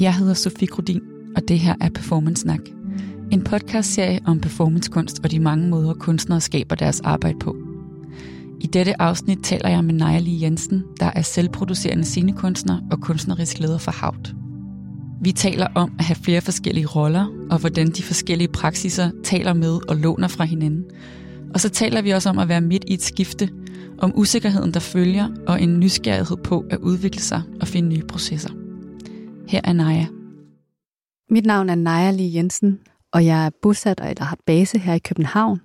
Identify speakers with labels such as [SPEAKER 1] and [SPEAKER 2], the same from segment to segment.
[SPEAKER 1] Jeg hedder Sofie Grodin, og det her er Performance Snak. En podcastserie om performancekunst og de mange måder, kunstnere skaber deres arbejde på. I dette afsnit taler jeg med Naja Lee Jensen, der er selvproducerende scenekunstner og kunstnerisk leder for Havt. Vi taler om at have flere forskellige roller, og hvordan de forskellige praksiser taler med og låner fra hinanden. Og så taler vi også om at være midt i et skifte, om usikkerheden, der følger, og en nysgerrighed på at udvikle sig og finde nye processer. Her er Naja.
[SPEAKER 2] Mit navn er Naja Lee Jensen, og jeg er bosat eller har base her i København,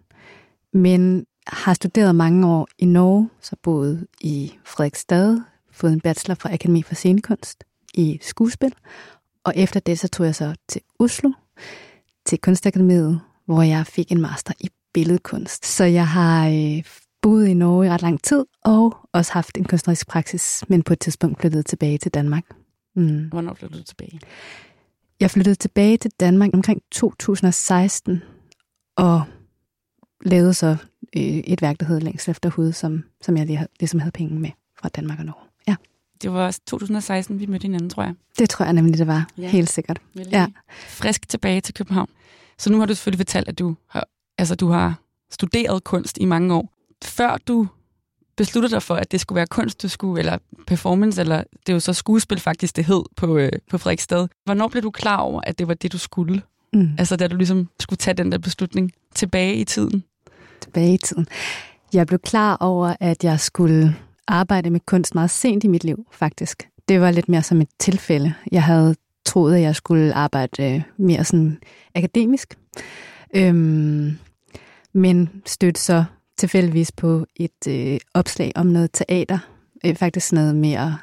[SPEAKER 2] men har studeret mange år i Norge, så boet i Frederiksstad, fået en bachelor fra Akademi for Scenekunst i skuespil, og efter det så tog jeg så til Oslo, til Kunstakademiet, hvor jeg fik en master i billedkunst. Så jeg har øh, boet i Norge i ret lang tid, og også haft en kunstnerisk praksis, men på et tidspunkt flyttede tilbage til Danmark.
[SPEAKER 1] Mm. Hvornår flyttede du tilbage?
[SPEAKER 2] Jeg flyttede tilbage til Danmark omkring 2016, og lavede så øh, et værk, der hedder Længst efter hud, som, som jeg ligesom havde penge med fra Danmark og Norge. Ja.
[SPEAKER 1] Det var 2016, vi mødte hinanden, tror jeg.
[SPEAKER 2] Det tror jeg nemlig, det var. Ja. Helt sikkert.
[SPEAKER 1] Ja. Frisk tilbage til København. Så nu har du selvfølgelig fortalt, at du har, altså, du har studeret kunst i mange år. Før du besluttede dig for, at det skulle være kunst, du skulle, eller performance, eller det er jo så skuespil faktisk, det hed på, øh, på Frederiksstad. Hvornår blev du klar over, at det var det, du skulle? Mm. Altså da du ligesom skulle tage den der beslutning tilbage i tiden?
[SPEAKER 2] Tilbage i tiden. Jeg blev klar over, at jeg skulle arbejde med kunst meget sent i mit liv, faktisk. Det var lidt mere som et tilfælde. Jeg havde troet, at jeg skulle arbejde øh, mere sådan akademisk. Øhm, men stødte så tilfældigvis på et øh, opslag om noget teater, øh, faktisk noget mere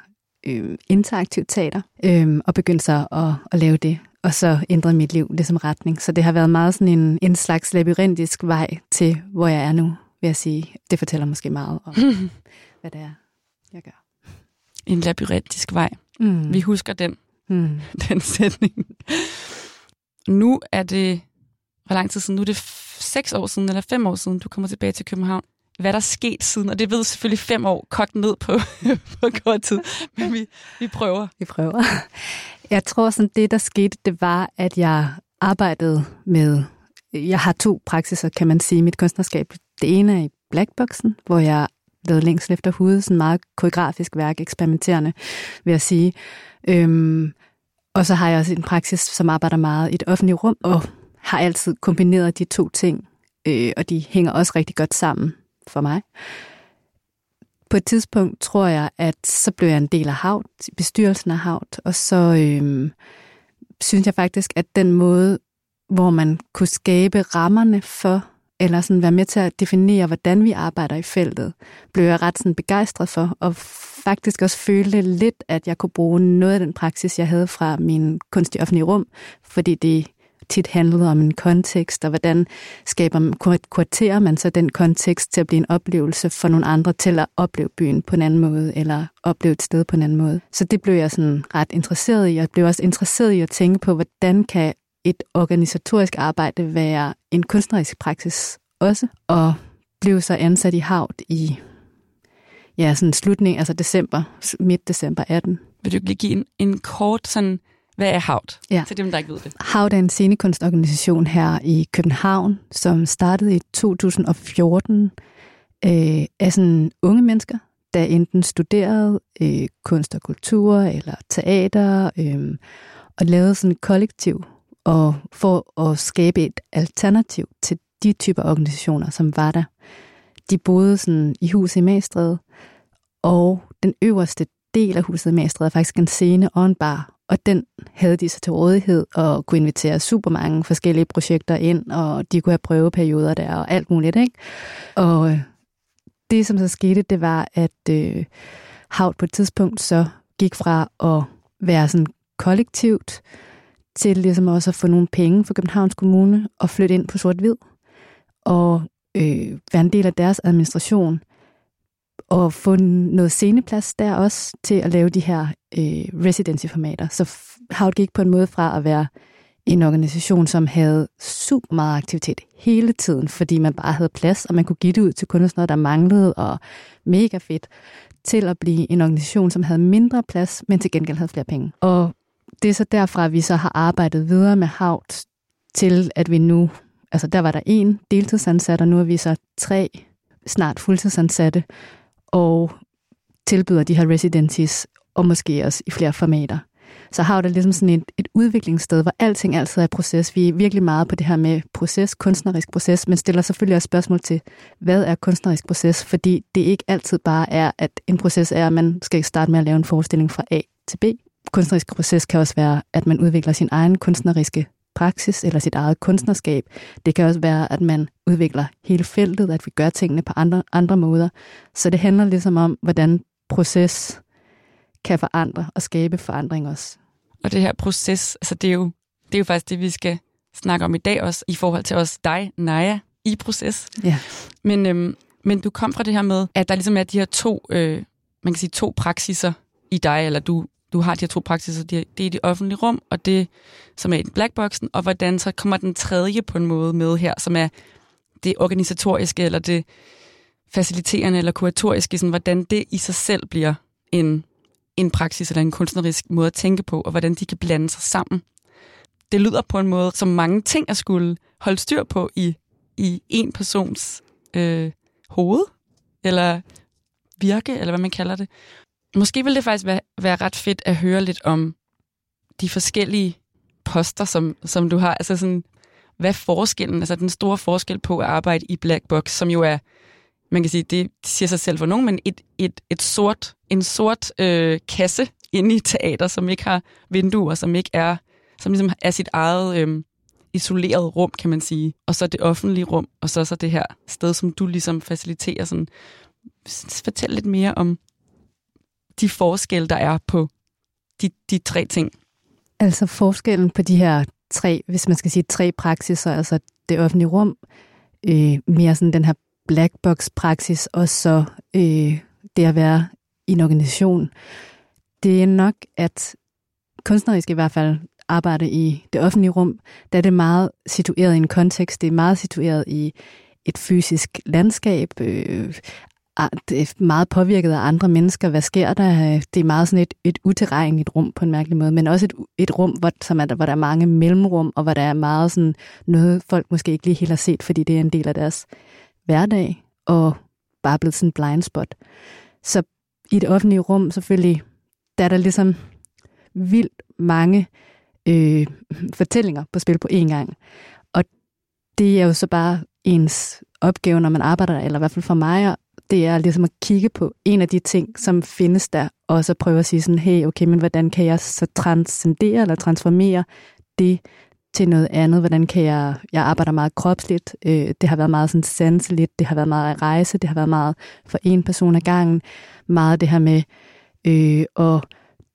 [SPEAKER 2] øh, interaktivt teater, øh, og begyndte så at, at lave det. Og så ændrede mit liv ligesom retning. Så det har været meget sådan en, en slags labyrintisk vej til, hvor jeg er nu, vil jeg sige. Det fortæller måske meget om, hvad det er, jeg gør.
[SPEAKER 1] En labyrintisk vej. Mm. Vi husker den, mm. den sætning. Nu er det, hvor lang tid siden? Nu er det seks år siden, eller fem år siden, du kommer tilbage til København. Hvad der er sket siden, og det ved selvfølgelig fem år, kogt ned på, på kort tid, men vi, vi prøver.
[SPEAKER 2] Vi prøver. Jeg tror, sådan det, der skete, det var, at jeg arbejdede med, jeg har to praksiser, kan man sige, i mit kunstnerskab. Det ene er i Blackboxen, hvor jeg lavede længsel efter hovedet, sådan meget koreografisk værk, eksperimenterende, vil jeg sige. Øhm, og så har jeg også en praksis, som arbejder meget i et offentligt rum, og har altid kombineret de to ting, øh, og de hænger også rigtig godt sammen for mig. På et tidspunkt tror jeg, at så blev jeg en del af Havt, bestyrelsen af Havt, og så øh, synes jeg faktisk, at den måde, hvor man kunne skabe rammerne for, eller sådan være med til at definere, hvordan vi arbejder i feltet, blev jeg ret sådan begejstret for, og faktisk også følte lidt, at jeg kunne bruge noget af den praksis, jeg havde fra min kunst i offentlige rum, fordi det tit handlede om en kontekst, og hvordan skaber, kvarterer man så den kontekst til at blive en oplevelse for nogle andre til at opleve byen på en anden måde, eller opleve et sted på en anden måde. Så det blev jeg sådan ret interesseret i. Jeg blev også interesseret i at tænke på, hvordan kan et organisatorisk arbejde være en kunstnerisk praksis også, og blev så ansat i Havt i ja, sådan slutning, altså december, midt december 18.
[SPEAKER 1] Vil du lige give en, en kort sådan hvad er Havt? Ja. Til dem, der ikke ved det.
[SPEAKER 2] Havt er en scenekunstorganisation her i København, som startede i 2014 øh, af sådan unge mennesker, der enten studerede øh, kunst og kultur eller teater, øh, og lavede sådan et kollektiv og for at skabe et alternativ til de typer organisationer, som var der. De boede sådan i huset i Magstræde, og den øverste del af huset i Magstræde er faktisk en scene og en bar, og den havde de så til rådighed og kunne invitere super mange forskellige projekter ind, og de kunne have prøveperioder der og alt muligt. Ikke? Og øh, det, som så skete, det var, at øh, Havt på et tidspunkt så gik fra at være sådan kollektivt til ligesom også at få nogle penge fra Københavns Kommune og flytte ind på sort-hvid og øh, være en del af deres administration og få noget sceneplads der også til at lave de her øh, residency-formater. Så Havt gik på en måde fra at være en organisation, som havde super meget aktivitet hele tiden, fordi man bare havde plads, og man kunne give det ud til kunstnere, der manglede, og mega fedt, til at blive en organisation, som havde mindre plads, men til gengæld havde flere penge. Og det er så derfra, vi så har arbejdet videre med Havt, til at vi nu, altså der var der en deltidsansat, og nu er vi så tre snart fuldtidsansatte, og tilbyder de her residencies, og måske også i flere formater. Så har det ligesom sådan et, et udviklingssted, hvor alting altid er proces. Vi er virkelig meget på det her med proces, kunstnerisk proces, men stiller selvfølgelig også spørgsmål til, hvad er kunstnerisk proces? Fordi det ikke altid bare er, at en proces er, at man skal starte med at lave en forestilling fra A til B. Kunstnerisk proces kan også være, at man udvikler sin egen kunstneriske praksis eller sit eget kunstnerskab. Det kan også være, at man udvikler hele feltet, at vi gør tingene på andre, andre måder. Så det handler ligesom om, hvordan proces kan forandre og skabe forandring også.
[SPEAKER 1] Og det her proces, altså det er jo, det er jo faktisk det, vi skal snakke om i dag også, i forhold til os dig, Naja, i proces.
[SPEAKER 2] Ja.
[SPEAKER 1] Men, øhm, men du kom fra det her med, at der ligesom er de her to, øh, man kan sige to praksiser i dig, eller du, du har de her to praksiser, det er, det det offentlige rum, og det, som er i den blackboxen, og hvordan så kommer den tredje på en måde med her, som er det organisatoriske, eller det faciliterende, eller kuratoriske, sådan, hvordan det i sig selv bliver en en praksis eller en kunstnerisk måde at tænke på, og hvordan de kan blande sig sammen. Det lyder på en måde, som mange ting at skulle holde styr på i, i en persons øh, hoved, eller virke, eller hvad man kalder det. Måske ville det faktisk være, være ret fedt at høre lidt om de forskellige poster, som, som du har. Altså sådan, hvad forskellen, altså den store forskel på at arbejde i Black Box, som jo er man kan sige, det siger sig selv for nogen, men et, et, et sort, en sort øh, kasse inde i teater, som ikke har vinduer, som ikke er, som ligesom er sit eget øh, isoleret rum, kan man sige. Og så det offentlige rum, og så så det her sted, som du ligesom faciliterer. Sådan. Fortæl lidt mere om de forskelle, der er på de, de tre ting.
[SPEAKER 2] Altså forskellen på de her tre, hvis man skal sige tre praksiser, altså det offentlige rum, øh, mere sådan den her black box praksis, og så øh, det at være i en organisation. Det er nok, at kunstnerisk i hvert fald arbejde i det offentlige rum, der er det meget situeret i en kontekst, det er meget situeret i et fysisk landskab, øh, Ah, meget påvirket af andre mennesker. Hvad sker der? Det er meget sådan et, et uterrenligt rum på en mærkelig måde, men også et, et rum, hvor, som er der, hvor der er mange mellemrum, og hvor der er meget sådan noget, folk måske ikke lige helt har set, fordi det er en del af deres hverdag, og bare blevet sådan en blind spot. Så i det offentlige rum selvfølgelig, der er der ligesom vildt mange øh, fortællinger på spil på én gang. Og det er jo så bare ens opgave, når man arbejder, eller i hvert fald for mig, det er ligesom at kigge på en af de ting, som findes der, og så prøve at sige sådan, hey, okay, men hvordan kan jeg så transcendere eller transformere det til noget andet. Hvordan kan jeg... Jeg arbejder meget kropsligt. Øh, det har været meget sådan sanseligt. Det har været meget at rejse. Det har været meget for en person ad gangen. Meget det her med øh, at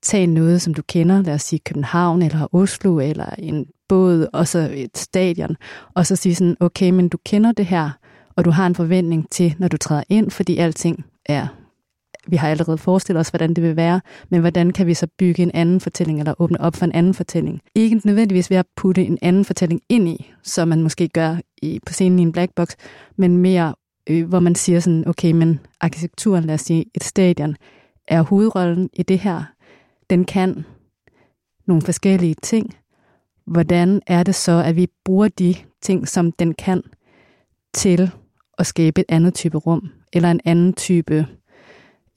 [SPEAKER 2] tage noget, som du kender, lad os sige København eller Oslo eller en båd, og så et stadion, og så sige sådan, okay, men du kender det her, og du har en forventning til, når du træder ind, fordi alting er vi har allerede forestillet os, hvordan det vil være, men hvordan kan vi så bygge en anden fortælling, eller åbne op for en anden fortælling? Ikke nødvendigvis ved at putte en anden fortælling ind i, som man måske gør i, på scenen i en black box, men mere, øh, hvor man siger sådan, okay, men arkitekturen, lad os sige, et stadion, er hovedrollen i det her. Den kan nogle forskellige ting. Hvordan er det så, at vi bruger de ting, som den kan, til at skabe et andet type rum, eller en anden type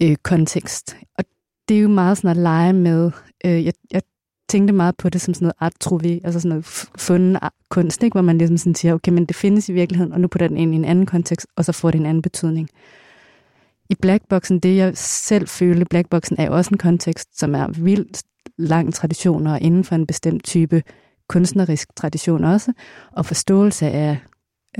[SPEAKER 2] øh, kontekst. Og det er jo meget sådan at lege med, øh, jeg, jeg tænkte meget på det som sådan noget art trouvé, altså sådan noget fundet kunst, ikke? hvor man ligesom sådan siger, okay, men det findes i virkeligheden, og nu putter den ind i en anden kontekst, og så får det en anden betydning. I Blackboxen, det jeg selv følte, Blackboxen er jo også en kontekst, som er vildt lang tradition, og inden for en bestemt type kunstnerisk tradition også, og forståelse af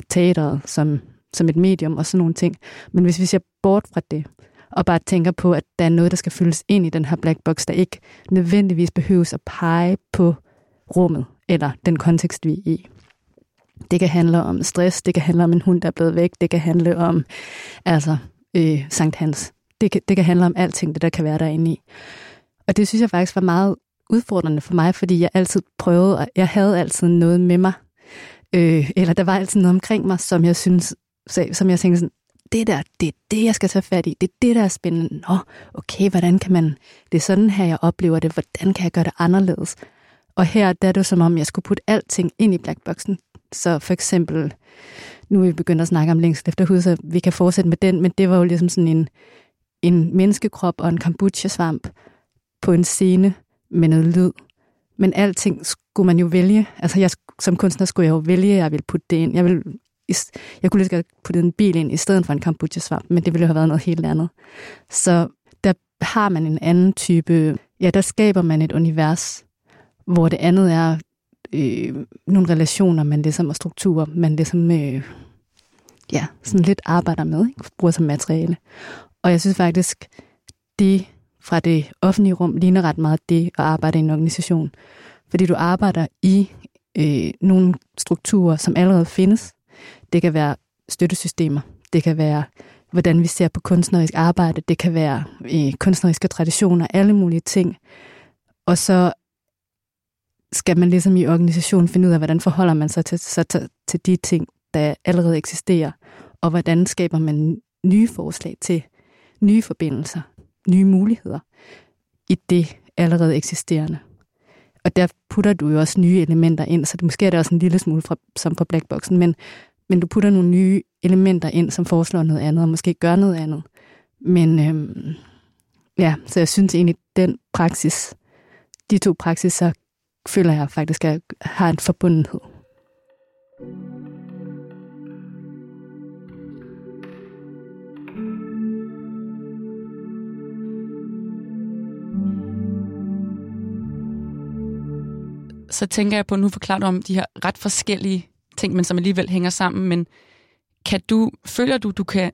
[SPEAKER 2] teateret som, som et medium og sådan nogle ting. Men hvis vi ser bort fra det, og bare tænker på, at der er noget, der skal fyldes ind i den her black box, der ikke nødvendigvis behøves at pege på rummet eller den kontekst, vi er i. Det kan handle om stress, det kan handle om en hund, der er blevet væk, det kan handle om altså, øh, Sankt Hans. Det kan, det kan handle om alting, det der kan være derinde i. Og det synes jeg faktisk var meget udfordrende for mig, fordi jeg altid prøvede, og jeg havde altid noget med mig, øh, eller der var altid noget omkring mig, som jeg synes, så, som jeg tænkte sådan, det der, det er det, jeg skal tage fat i. Det er det, der er spændende. Nå, okay, hvordan kan man... Det er sådan her, jeg oplever det. Hvordan kan jeg gøre det anderledes? Og her der er det som om, jeg skulle putte alting ind i blackboxen. Så for eksempel, nu er vi begyndt at snakke om længsel efter hud, så vi kan fortsætte med den, men det var jo ligesom sådan en, en menneskekrop og en kombucha-svamp på en scene med noget lyd. Men alting skulle man jo vælge. Altså jeg, som kunstner skulle jeg jo vælge, at jeg ville putte det ind. Jeg, ville, jeg kunne lige så godt putte en bil ind i stedet for en kombucha-svamp, men det ville jo have været noget helt andet. Så der har man en anden type, ja, der skaber man et univers, hvor det andet er øh, nogle relationer, man ligesom, og strukturer, man ligesom, øh, ja, sådan lidt arbejder med, ikke? bruger som materiale. Og jeg synes faktisk, det fra det offentlige rum ligner ret meget det at arbejde i en organisation. Fordi du arbejder i øh, nogle strukturer, som allerede findes. Det kan være støttesystemer, det kan være hvordan vi ser på kunstnerisk arbejde, det kan være øh, kunstneriske traditioner, alle mulige ting. Og så skal man ligesom i organisationen finde ud af, hvordan forholder man sig til, så til, til de ting, der allerede eksisterer, og hvordan skaber man nye forslag til nye forbindelser, nye muligheder i det allerede eksisterende. Og der putter du jo også nye elementer ind, så det, måske er det også en lille smule fra, som på Blackboxen, men, men du putter nogle nye elementer ind, som foreslår noget andet, og måske gør noget andet. Men øhm, ja, så jeg synes egentlig, den praksis, de to praksiser, føler jeg faktisk, at har en forbundenhed.
[SPEAKER 1] Så tænker jeg på, nu forklarer du om de her ret forskellige ting, men som alligevel hænger sammen, men kan du, føler du, du kan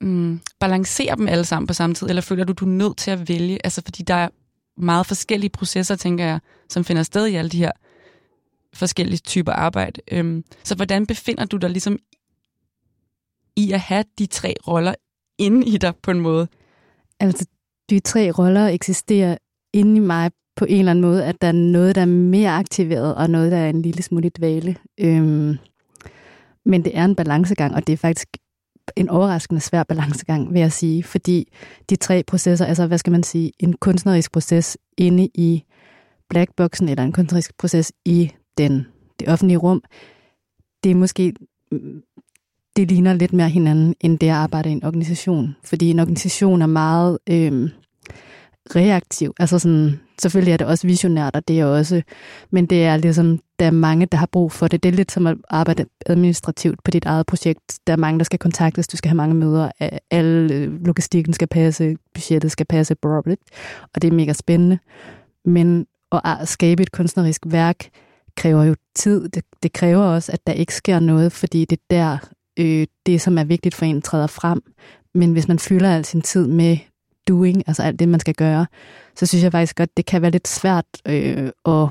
[SPEAKER 1] mm, balancere dem alle sammen på samme tid, eller føler du, du er nødt til at vælge? Altså, fordi der er meget forskellige processer, tænker jeg, som finder sted i alle de her forskellige typer arbejde. Øhm, så hvordan befinder du dig ligesom i at have de tre roller inde i dig på en måde?
[SPEAKER 2] Altså, de tre roller eksisterer inde i mig på en eller anden måde, at der er noget, der er mere aktiveret, og noget, der er en lille smule i dvale. Øhm, men det er en balancegang, og det er faktisk en overraskende svær balancegang, vil jeg sige, fordi de tre processer, altså hvad skal man sige, en kunstnerisk proces inde i blackboxen, eller en kunstnerisk proces i den, det offentlige rum, det er måske, det ligner lidt mere hinanden, end det at arbejde i en organisation. Fordi en organisation er meget øh, reaktiv. Altså sådan, selvfølgelig er det også visionært, og det er også, men det er ligesom, der er mange, der har brug for det. Det er lidt som at arbejde administrativt på dit eget projekt. Der er mange, der skal kontaktes, du skal have mange møder, alle øh, logistikken skal passe, budgettet skal passe, og det er mega spændende. Men at skabe et kunstnerisk værk kræver jo tid. Det, det kræver også, at der ikke sker noget, fordi det er der, øh, det som er vigtigt for en, træder frem. Men hvis man fylder al sin tid med doing, altså alt det, man skal gøre, så synes jeg faktisk godt, det kan være lidt svært øh, at,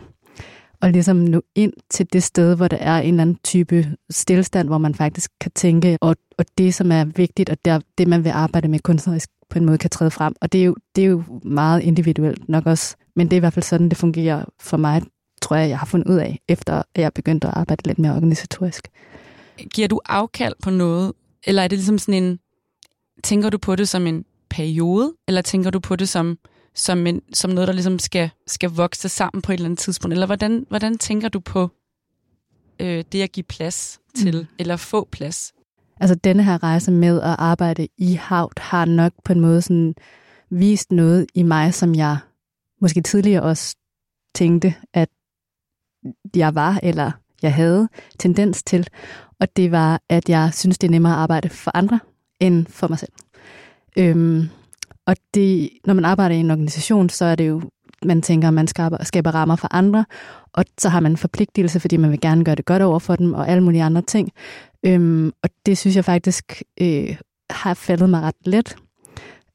[SPEAKER 2] at ligesom nå ind til det sted, hvor der er en eller anden type stillstand, hvor man faktisk kan tænke, og, og det, som er vigtigt, og det, det, man vil arbejde med kunstnerisk på en måde, kan træde frem. Og det er, jo, det er jo meget individuelt nok også, men det er i hvert fald sådan, det fungerer for mig, tror jeg, jeg har fundet ud af, efter at jeg begyndte at arbejde lidt mere organisatorisk.
[SPEAKER 1] Giver du afkald på noget, eller er det ligesom sådan en, tænker du på det som en periode, eller tænker du på det som, som, en, som noget, der ligesom skal, skal vokse sammen på et eller andet tidspunkt? Eller hvordan, hvordan tænker du på øh, det at give plads til, mm. eller få plads?
[SPEAKER 2] Altså denne her rejse med at arbejde i Havt har nok på en måde sådan vist noget i mig, som jeg måske tidligere også tænkte, at jeg var, eller jeg havde tendens til. Og det var, at jeg synes, det er nemmere at arbejde for andre, end for mig selv. Øhm, og det, når man arbejder i en organisation, så er det jo, man tænker, at man skaber, skaber rammer for andre, og så har man en forpligtelse, fordi man vil gerne gøre det godt over for dem, og alle mulige andre ting. Øhm, og det synes jeg faktisk øh, har faldet mig ret let.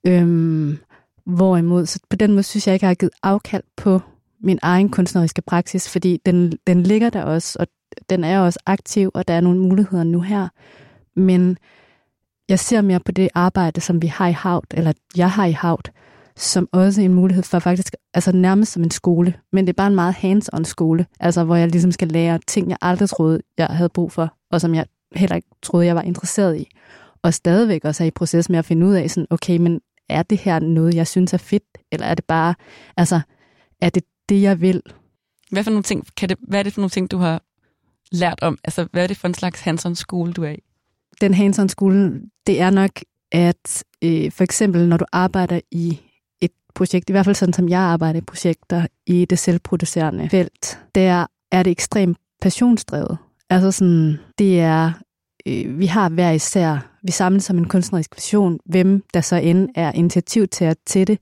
[SPEAKER 2] Øhm, hvorimod, så på den måde synes jeg ikke, jeg har givet afkald på min egen kunstneriske praksis, fordi den, den ligger der også, og den er også aktiv, og der er nogle muligheder nu her. Men jeg ser mere på det arbejde, som vi har i Havt, eller jeg har i Havt, som også en mulighed for faktisk, altså nærmest som en skole, men det er bare en meget hands-on skole, altså hvor jeg ligesom skal lære ting, jeg aldrig troede, jeg havde brug for, og som jeg heller ikke troede, jeg var interesseret i. Og stadigvæk også er i proces med at finde ud af, sådan, okay, men er det her noget, jeg synes er fedt, eller er det bare, altså, er det det, jeg vil?
[SPEAKER 1] Hvad, for nogle ting, kan det, hvad er det for nogle ting, du har lært om? Altså, hvad er det for en slags hands-on skole, du er i?
[SPEAKER 2] Den hands-on skole, det er nok, at øh, for eksempel, når du arbejder i et projekt, i hvert fald sådan som jeg arbejder i projekter i det selvproducerende felt, der er det ekstremt passionsdrevet. Altså sådan, det er, øh, vi har hver især, vi samles som en kunstnerisk vision, hvem der så end er initiativ til, til det,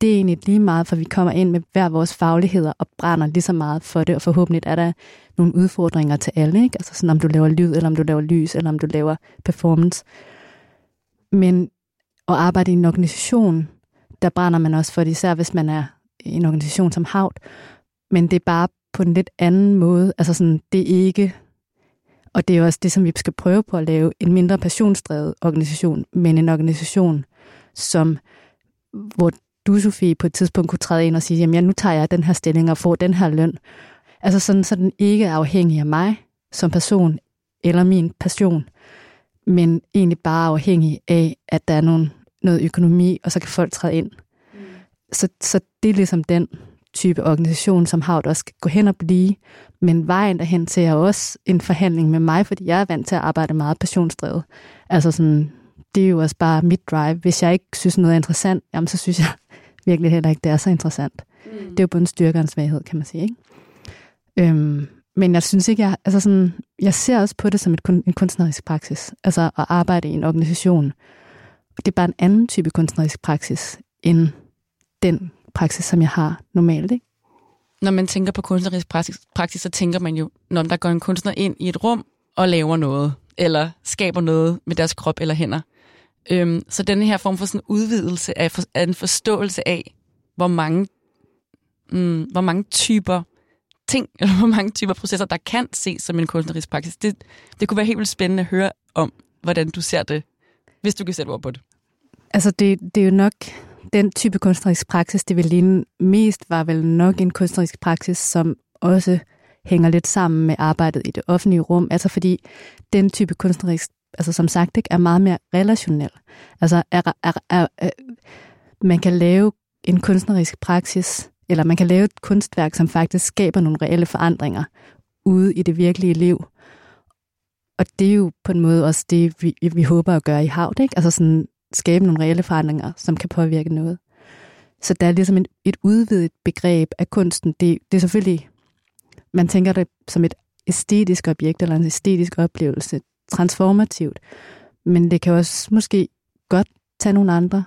[SPEAKER 2] det er egentlig lige meget, for vi kommer ind med hver vores fagligheder og brænder lige så meget for det, og forhåbentlig er der nogle udfordringer til alle, ikke? Altså sådan, om du laver lyd, eller om du laver lys, eller om du laver performance. Men at arbejde i en organisation, der brænder man også for det, især hvis man er i en organisation som Havt. Men det er bare på en lidt anden måde. Altså sådan, det er ikke, og det er også det, som vi skal prøve på at lave, en mindre passionsdrevet organisation, men en organisation, som, hvor du, Sofie, på et tidspunkt kunne træde ind og sige, jamen ja, nu tager jeg den her stilling og får den her løn. Altså sådan, så den ikke er afhængig af mig som person eller min passion, men egentlig bare afhængig af, at der er nogen, noget økonomi, og så kan folk træde ind. Mm. Så, så det er ligesom den type organisation, som Havt også skal gå hen og blive. Men vejen derhen til er også en forhandling med mig, fordi jeg er vant til at arbejde meget passionsdrevet. Altså sådan, det er jo også bare mit drive. Hvis jeg ikke synes noget er interessant, jamen så synes jeg virkelig heller ikke, det er så interessant. Mm. Det er jo både en styrke og en svaghed, kan man sige. Ikke? Øhm, men jeg synes ikke, jeg, altså sådan, jeg ser også på det som et, en kunstnerisk praksis. Altså at arbejde i en organisation. Det er bare en anden type kunstnerisk praksis, end den praksis, som jeg har normalt. Ikke?
[SPEAKER 1] Når man tænker på kunstnerisk praksis, praksis, så tænker man jo, når der går en kunstner ind i et rum og laver noget, eller skaber noget med deres krop eller hænder. Øhm, så den her form for sådan udvidelse af, for, af en forståelse af, hvor mange, mm, hvor mange typer ting, eller hvor mange typer processer, der kan ses som en kunstnerisk praksis. Det, det kunne være helt vildt spændende at høre om, hvordan du ser det, hvis du kan sætte ord på det.
[SPEAKER 2] Altså, det, det er jo nok den type kunstnerisk praksis, det vil ligne mest, var vel nok en kunstnerisk praksis, som også hænger lidt sammen med arbejdet i det offentlige rum. Altså fordi den type kunstnerisk, altså som sagt, ikke, er meget mere relationel. Altså er, er, er, er, man kan lave en kunstnerisk praksis, eller man kan lave et kunstværk, som faktisk skaber nogle reelle forandringer ude i det virkelige liv. Og det er jo på en måde også det, vi, vi håber at gøre i Havd, ikke? Altså sådan skabe nogle reelle forandringer, som kan påvirke noget. Så der er ligesom et, et udvidet begreb af kunsten. Det, det er selvfølgelig, man tænker det som et æstetisk objekt eller en æstetisk oplevelse, transformativt. Men det kan også måske godt tage nogle andre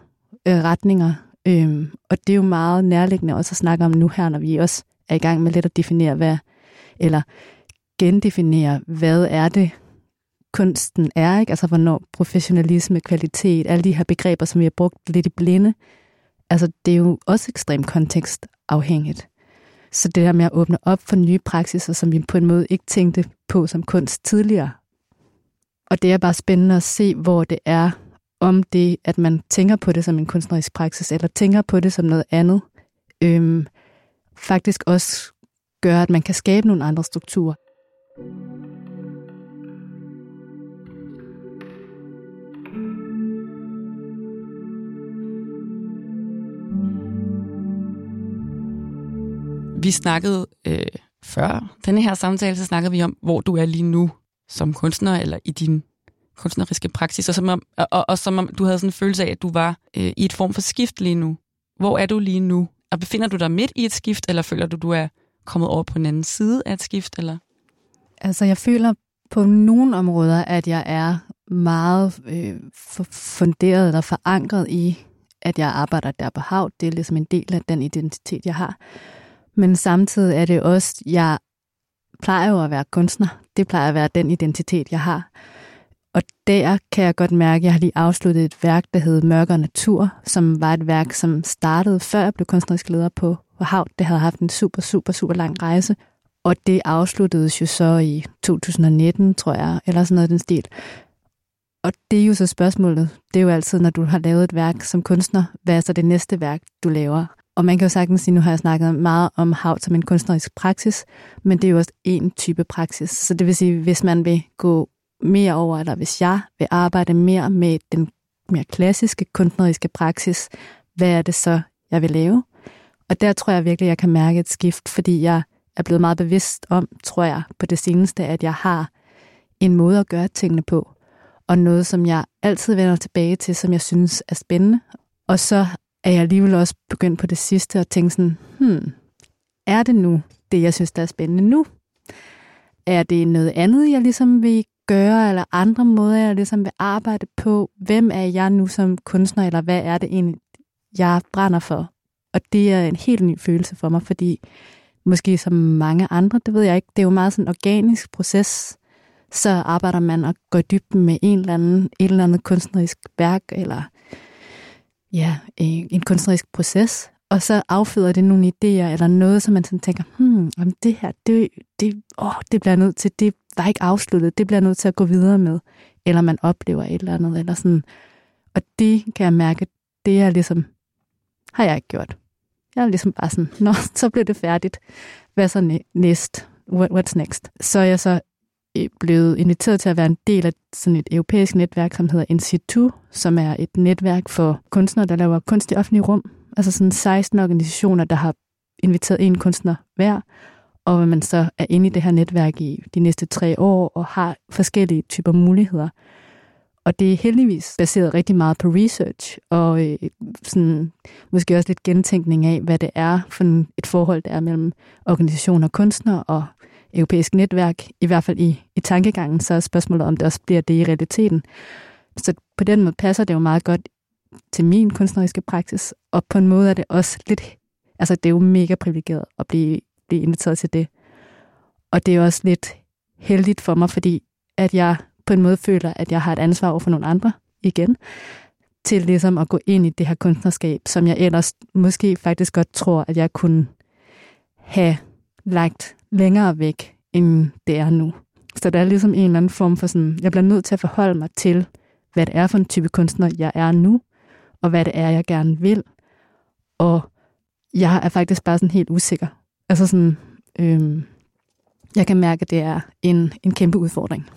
[SPEAKER 2] øh, retninger. Øhm, og det er jo meget nærliggende også at snakke om nu her, når vi også er i gang med lidt at definere, hvad, eller gendefinere, hvad er det, kunsten er, ikke? Altså, hvornår professionalisme, kvalitet, alle de her begreber, som vi har brugt lidt i blinde, altså, det er jo også ekstremt kontekstafhængigt. Så det der med at åbne op for nye praksiser, som vi på en måde ikke tænkte på som kunst tidligere. Og det er bare spændende at se, hvor det er, om det, at man tænker på det som en kunstnerisk praksis, eller tænker på det som noget andet, øhm, faktisk også gør, at man kan skabe nogle andre strukturer.
[SPEAKER 1] Vi snakkede øh, før denne her samtale, så snakkede vi om, hvor du er lige nu som kunstner, eller i din kunstneriske praksis, og som om, og, og, og som om du havde sådan en følelse af, at du var øh, i et form for skift lige nu. Hvor er du lige nu? Og befinder du dig midt i et skift, eller føler du, du er kommet over på den anden side af et skift? Eller?
[SPEAKER 2] Altså, jeg føler på nogle områder, at jeg er meget øh, funderet eller forankret i, at jeg arbejder der på hav. Det er ligesom en del af den identitet, jeg har. Men samtidig er det også, jeg plejer jo at være kunstner. Det plejer at være den identitet, jeg har. Og der kan jeg godt mærke, at jeg har lige afsluttet et værk, der hed Mørk og Natur, som var et værk, som startede før jeg blev kunstnerisk leder på, på Hav. Det havde haft en super, super, super lang rejse. Og det afsluttedes jo så i 2019, tror jeg, eller sådan noget den stil. Og det er jo så spørgsmålet. Det er jo altid, når du har lavet et værk som kunstner, hvad er så det næste værk, du laver? Og man kan jo sagtens sige, nu har jeg snakket meget om hav som en kunstnerisk praksis, men det er jo også en type praksis. Så det vil sige, hvis man vil gå mere over, eller hvis jeg vil arbejde mere med den mere klassiske kunstneriske praksis, hvad er det så, jeg vil lave? Og der tror jeg virkelig, jeg kan mærke et skift, fordi jeg er blevet meget bevidst om, tror jeg, på det seneste, at jeg har en måde at gøre tingene på, og noget, som jeg altid vender tilbage til, som jeg synes er spændende. Og så er jeg alligevel også begyndt på det sidste at tænke sådan, hmm, er det nu det, jeg synes, der er spændende nu? Er det noget andet, jeg ligesom vil gøre, eller andre måder, jeg ligesom vil arbejde på? Hvem er jeg nu som kunstner, eller hvad er det egentlig, jeg brænder for? Og det er en helt ny følelse for mig, fordi måske som mange andre, det ved jeg ikke, det er jo meget sådan en organisk proces. Så arbejder man og går i dybden med en eller anden, et eller andet kunstnerisk værk, eller ja, en kunstnerisk proces, og så afføder det nogle idéer, eller noget, som man sådan tænker, hmm, om det her, det, det, åh, det bliver nødt til, det var ikke afsluttet, det bliver nødt til at gå videre med, eller man oplever et eller andet, eller sådan. Og det kan jeg mærke, det er ligesom, har jeg ikke gjort. Jeg er ligesom bare sådan, nå, så bliver det færdigt. Hvad så næst? What's next? Så er jeg så øh, blevet inviteret til at være en del af sådan et europæisk netværk, som hedder Institut, som er et netværk for kunstnere, der laver kunst i offentlige rum. Altså sådan 16 organisationer, der har inviteret en kunstner hver, og man så er inde i det her netværk i de næste tre år og har forskellige typer muligheder. Og det er heldigvis baseret rigtig meget på research, og øh, sådan, måske også lidt gentænkning af, hvad det er for et forhold, der er mellem organisationer og kunstnere og europæisk netværk, i hvert fald i, i tankegangen, så er spørgsmålet, om det også bliver det i realiteten. Så på den måde passer det jo meget godt til min kunstneriske praksis, og på en måde er det også lidt, altså det er jo mega privilegeret at blive, blive inviteret til det. Og det er også lidt heldigt for mig, fordi at jeg på en måde føler, at jeg har et ansvar over for nogle andre igen, til ligesom at gå ind i det her kunstnerskab, som jeg ellers måske faktisk godt tror, at jeg kunne have lagt længere væk, end det er nu. Så der er ligesom en eller anden form for sådan, jeg bliver nødt til at forholde mig til, hvad det er for en type kunstner, jeg er nu, og hvad det er, jeg gerne vil. Og jeg er faktisk bare sådan helt usikker. Altså sådan, øhm, jeg kan mærke, at det er en, en kæmpe udfordring.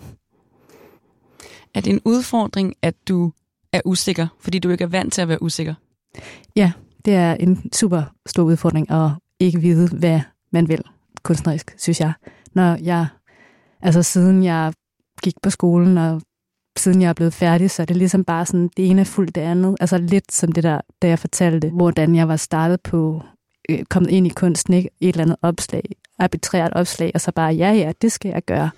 [SPEAKER 1] Er det en udfordring, at du er usikker, fordi du ikke er vant til at være usikker?
[SPEAKER 2] Ja, det er en super stor udfordring at ikke vide, hvad man vil kunstnerisk, synes jeg. Når jeg, altså siden jeg gik på skolen, og siden jeg er blevet færdig, så er det ligesom bare sådan, det ene er fuldt det andet. Altså lidt som det der, da jeg fortalte, hvordan jeg var startet på, øh, kommet ind i kunsten, ikke? et eller andet opslag, arbitrært opslag, og så bare, ja, ja, det skal jeg gøre.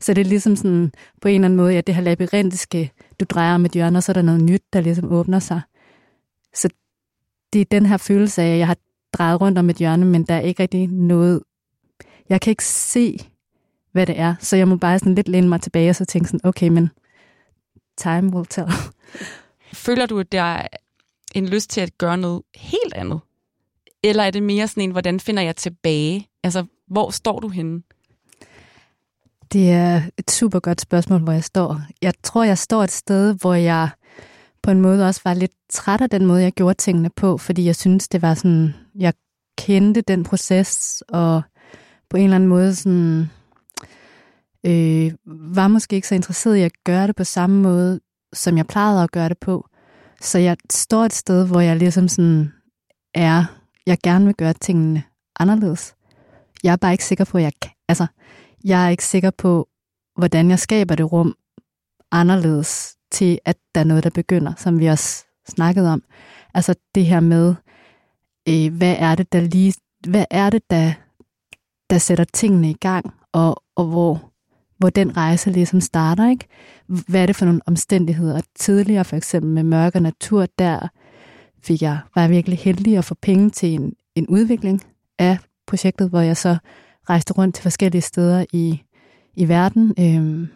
[SPEAKER 2] Så det er ligesom sådan, på en eller anden måde, ja, det her labyrintiske, du drejer med hjørner, så er der noget nyt, der ligesom åbner sig. Så det er den her følelse af, at jeg har drejet rundt om et hjørne, men der er ikke rigtig noget jeg kan ikke se, hvad det er, så jeg må bare sådan lidt læne mig tilbage og så tænke sådan, okay, men time will tell.
[SPEAKER 1] Føler du, at der er en lyst til at gøre noget helt andet? Eller er det mere sådan en, hvordan finder jeg tilbage? Altså, hvor står du henne?
[SPEAKER 2] Det er et super godt spørgsmål, hvor jeg står. Jeg tror, jeg står et sted, hvor jeg på en måde også var lidt træt af den måde, jeg gjorde tingene på, fordi jeg synes, det var sådan, jeg kendte den proces, og på en eller anden måde sådan, øh, var måske ikke så interesseret i at gøre det på samme måde, som jeg plejede at gøre det på. Så jeg står et sted, hvor jeg ligesom sådan er, jeg gerne vil gøre tingene anderledes. Jeg er bare ikke sikker på, at jeg kan. Altså, jeg er ikke sikker på, hvordan jeg skaber det rum anderledes til, at der er noget, der begynder, som vi også snakkede om. Altså det her med, øh, hvad er det, der lige, hvad er det, der der sætter tingene i gang, og, og hvor, hvor den rejse ligesom starter. Ikke? Hvad er det for nogle omstændigheder? Tidligere for eksempel med mørk og natur, der fik jeg, var jeg virkelig heldig at få penge til en, en udvikling af projektet, hvor jeg så rejste rundt til forskellige steder i, i verden, øh,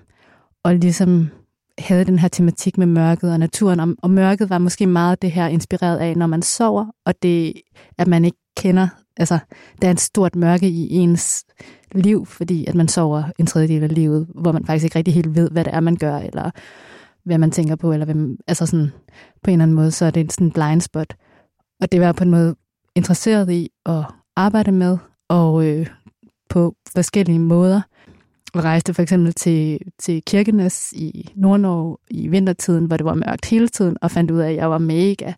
[SPEAKER 2] og ligesom havde den her tematik med mørket og naturen, og, og mørket var måske meget det her inspireret af, når man sover, og det, at man ikke kender altså, der er en stort mørke i ens liv, fordi at man sover en tredjedel af livet, hvor man faktisk ikke rigtig helt ved, hvad det er, man gør, eller hvad man tænker på, eller hvem, altså sådan, på en eller anden måde, så er det sådan en blind spot. Og det var på en måde interesseret i at arbejde med, og øh, på forskellige måder. Jeg rejste for eksempel til, til Kirkenes i Nordnorge i vintertiden, hvor det var mørkt hele tiden, og fandt ud af, at jeg var mega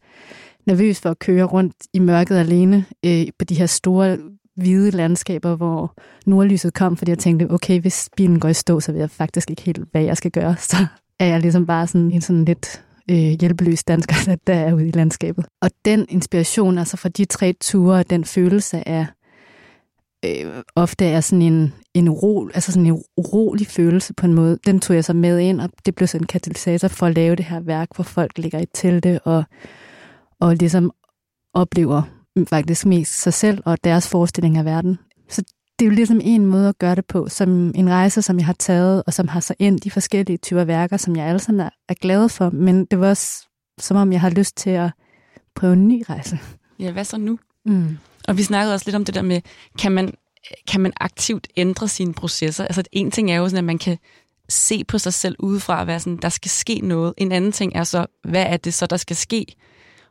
[SPEAKER 2] nervøs for at køre rundt i mørket alene øh, på de her store hvide landskaber, hvor nordlyset kom, fordi jeg tænkte, okay, hvis bilen går i stå, så ved jeg faktisk ikke helt, hvad jeg skal gøre. Så er jeg ligesom bare sådan en sådan lidt øh, hjælpeløs dansker, der er ude i landskabet. Og den inspiration, altså fra de tre ture, den følelse af, øh, ofte er sådan en, en, uro, altså sådan en urolig følelse på en måde, den tog jeg så med ind, og det blev sådan en katalysator for at lave det her værk, hvor folk ligger i telte og, og ligesom oplever faktisk mest sig selv og deres forestilling af verden. Så det er jo ligesom en måde at gøre det på, som en rejse, som jeg har taget, og som har så ind de forskellige typer værker, som jeg alle sammen er glad for, men det var også som om, jeg har lyst til at prøve en ny rejse.
[SPEAKER 1] Ja, hvad så nu? Mm. Og vi snakkede også lidt om det der med, kan man, kan man aktivt ændre sine processer? Altså en ting er jo sådan, at man kan se på sig selv udefra og være sådan, der skal ske noget. En anden ting er så, hvad er det så, der skal ske?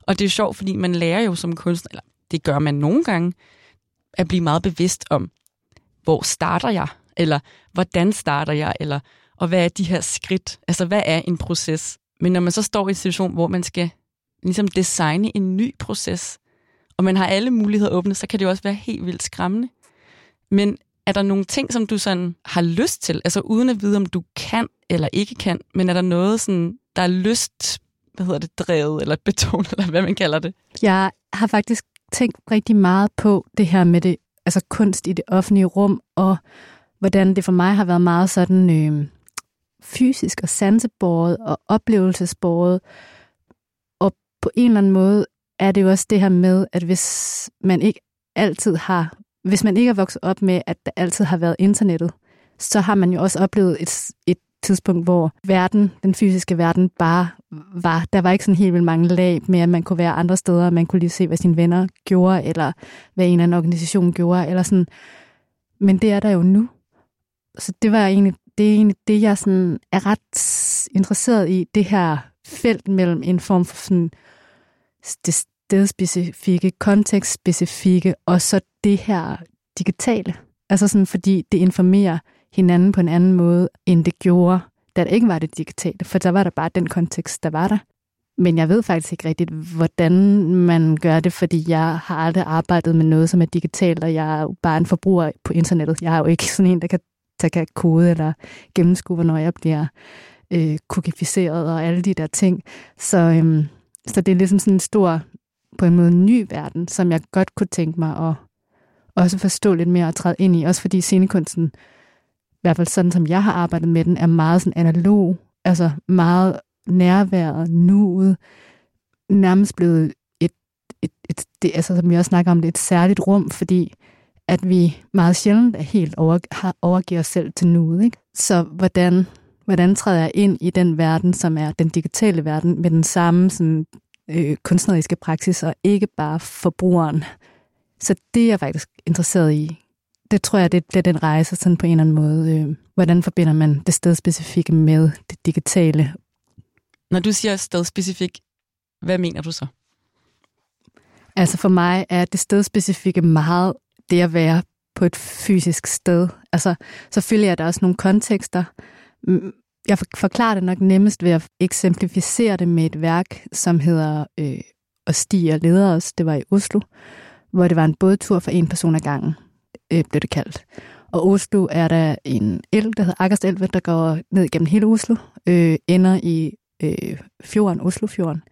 [SPEAKER 1] Og det er sjovt, fordi man lærer jo som kunstner, eller det gør man nogle gange, at blive meget bevidst om, hvor starter jeg? Eller hvordan starter jeg? Eller og hvad er de her skridt? Altså, hvad er en proces? Men når man så står i en situation, hvor man skal ligesom designe en ny proces, og man har alle muligheder åbne, så kan det jo også være helt vildt skræmmende. Men er der nogle ting, som du sådan har lyst til, altså uden at vide, om du kan eller ikke kan, men er der noget, sådan, der er lyst, hvad hedder det, drevet eller beton, eller hvad man kalder det?
[SPEAKER 2] Jeg har faktisk tænkt rigtig meget på det her med det, altså kunst i det offentlige rum, og hvordan det for mig har været meget sådan øh, fysisk og sansebåret og oplevelsesbåret. Og på en eller anden måde er det jo også det her med, at hvis man ikke altid har, hvis man ikke er vokset op med, at der altid har været internettet, så har man jo også oplevet et, et tidspunkt, hvor verden, den fysiske verden, bare var, der var ikke sådan helt vildt mange lag med, at man kunne være andre steder, man kunne lige se, hvad sine venner gjorde, eller hvad en eller anden organisation gjorde, eller sådan. Men det er der jo nu. Så det var egentlig det, er egentlig det jeg sådan er ret interesseret i, det her felt mellem en form for sådan det stedspecifikke, kontekstspecifikke, og så det her digitale. Altså sådan, fordi det informerer hinanden på en anden måde, end det gjorde, da det ikke var det digitale. For der var der bare den kontekst, der var der. Men jeg ved faktisk ikke rigtigt, hvordan man gør det, fordi jeg har aldrig arbejdet med noget, som er digitalt, og jeg er jo bare en forbruger på internettet. Jeg er jo ikke sådan en, der kan, der kan kode eller gennemskue, hvornår jeg bliver øh, kokificeret og alle de der ting. Så, øhm, så det er ligesom sådan en stor, på en måde ny verden, som jeg godt kunne tænke mig at også forstå lidt mere og træde ind i. Også fordi scenekunsten øh, hvert fald sådan som jeg har arbejdet med den, er meget sådan analog, altså meget nærværet, nuet, nærmest blevet et, et, et det, altså som jeg også snakker om, det et særligt rum, fordi at vi meget sjældent er helt over, har overgiver os selv til nuet. Ikke? Så hvordan, hvordan træder jeg ind i den verden, som er den digitale verden, med den samme sådan, øh, kunstneriske praksis, og ikke bare forbrugeren. Så det er jeg faktisk interesseret i det tror jeg, det bliver den rejse sådan på en eller anden måde. Øh, hvordan forbinder man det stedspecifikke med det digitale?
[SPEAKER 1] Når du siger stedspecifik, hvad mener du så?
[SPEAKER 2] Altså for mig er det stedspecifikke meget det at være på et fysisk sted. Altså selvfølgelig er der også nogle kontekster. Jeg forklarer det nok nemmest ved at eksemplificere det med et værk, som hedder øh, Og stige og leder os. Det var i Oslo, hvor det var en bådtur for en person ad gangen øh, blev det kaldt. Og Oslo er der en el, der hedder Akerstelve, der går ned gennem hele Oslo, øh, ender i øh, fjorden, Oslofjorden.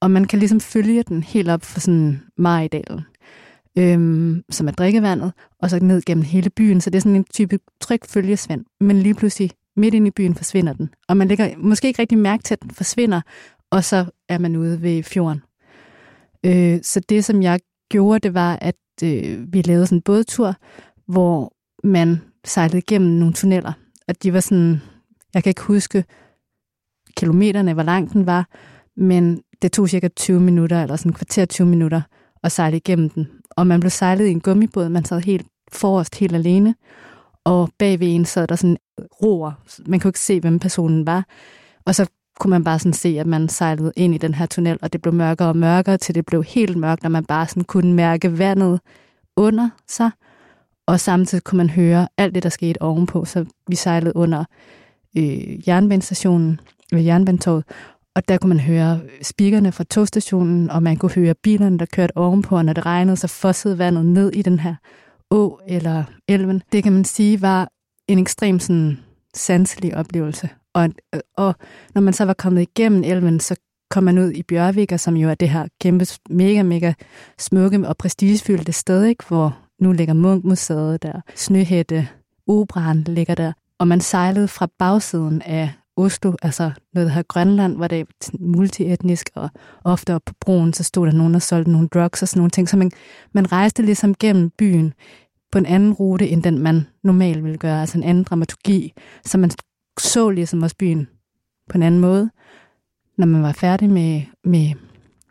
[SPEAKER 2] Og man kan ligesom følge den helt op for sådan Maridalen, øh, som er drikkevandet, og så ned gennem hele byen. Så det er sådan en type tryg følgesvand. Men lige pludselig midt ind i byen forsvinder den. Og man lægger måske ikke rigtig mærke til, at den forsvinder, og så er man ude ved fjorden. Øh, så det, som jeg gjorde, det var, at øh, vi lavede sådan en bådtur, hvor man sejlede igennem nogle tunneller. Og de var sådan, jeg kan ikke huske kilometerne, hvor lang den var, men det tog cirka 20 minutter, eller sådan en kvarter 20 minutter, at sejle igennem den. Og man blev sejlet i en gummibåd, man sad helt forrest, helt alene, og bagved en sad der sådan roer. Man kunne ikke se, hvem personen var. Og så kunne man bare sådan se, at man sejlede ind i den her tunnel, og det blev mørkere og mørkere, til det blev helt mørkt, når man bare sådan kunne mærke vandet under sig, og samtidig kunne man høre alt det, der skete ovenpå. Så vi sejlede under øh, jernbanestationen, ved jernbanetoget, og der kunne man høre speakerne fra togstationen, og man kunne høre bilerne, der kørte ovenpå, og når det regnede, så fossede vandet ned i den her å eller elven. Det kan man sige var en ekstrem sådan, sanselig oplevelse. Og, øh, og når man så var kommet igennem elven, så kom man ud i Bjørvik, som jo er det her kæmpe, mega, mega smukke og prestigefyldte sted, ikke? hvor nu ligger Munkmuseet der, Snøhætte, Operan ligger der, og man sejlede fra bagsiden af Oslo, altså noget, der hedder Grønland, hvor det er multietnisk, og ofte op på broen, så stod der nogen, der solgte nogle drugs og sådan nogle ting. Så man, man rejste ligesom gennem byen på en anden rute, end den man normalt ville gøre, altså en anden dramaturgi, så man så ligesom også byen på en anden måde. Når man var færdig med, med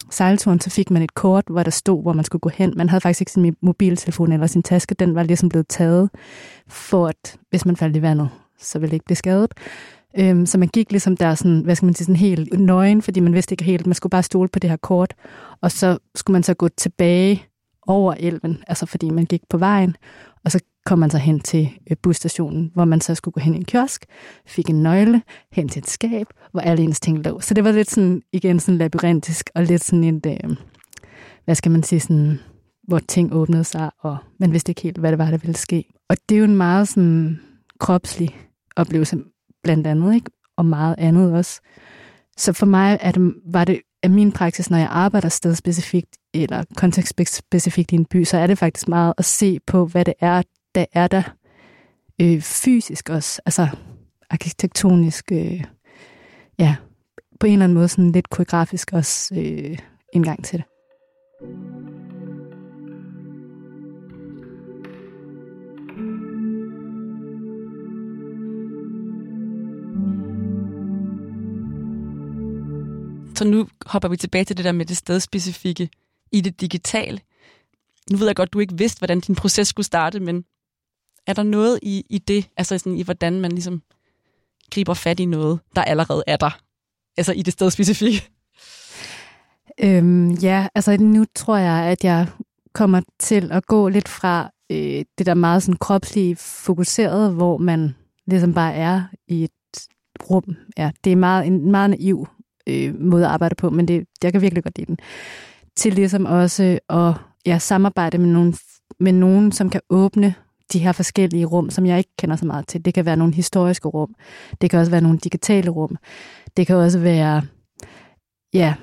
[SPEAKER 2] sejlturen, så fik man et kort, hvor der stod, hvor man skulle gå hen. Man havde faktisk ikke sin mobiltelefon eller sin taske. Den var ligesom blevet taget, for at hvis man faldt i vandet, så ville det ikke blive skadet. Øhm, så man gik ligesom der sådan, hvad skal man sige, sådan helt nøgen, fordi man vidste ikke helt, man skulle bare stole på det her kort. Og så skulle man så gå tilbage over elven, altså fordi man gik på vejen, og så kom man så hen til øh, busstationen, hvor man så skulle gå hen i en kiosk, fik en nøgle, hen til et skab, hvor alle ens ting lå. Så det var lidt sådan, igen sådan labyrintisk, og lidt sådan en, øh, hvad skal man sige, sådan, hvor ting åbnede sig, og man vidste ikke helt, hvad det var, der ville ske. Og det er jo en meget sådan kropslig oplevelse, blandt andet, ikke? og meget andet også. Så for mig er det, var det af min praksis, når jeg arbejder sted specifikt, eller kontekstspecifikt i en by, så er det faktisk meget at se på, hvad det er, der er der øh, fysisk også, altså arkitektonisk, øh, ja, på en eller anden måde sådan lidt koreografisk også øh, indgang til det.
[SPEAKER 1] Så nu hopper vi tilbage til det der med det stedspecifikke i det digitale. Nu ved jeg godt, du ikke vidste, hvordan din proces skulle starte, men er der noget i, i det, altså sådan i hvordan man ligesom griber fat i noget, der allerede er der? Altså i det sted specifikt?
[SPEAKER 2] Øhm, ja, altså nu tror jeg, at jeg kommer til at gå lidt fra øh, det der meget sådan kropslige fokuseret, hvor man ligesom bare er i et rum. Ja, det er meget, en meget naiv øh, måde at arbejde på, men det, jeg kan virkelig godt lide den. Til ligesom også at ja, samarbejde med nogen, med nogen, som kan åbne de her forskellige rum, som jeg ikke kender så meget til. Det kan være nogle historiske rum. Det kan også være nogle digitale rum. Det kan også være, ja,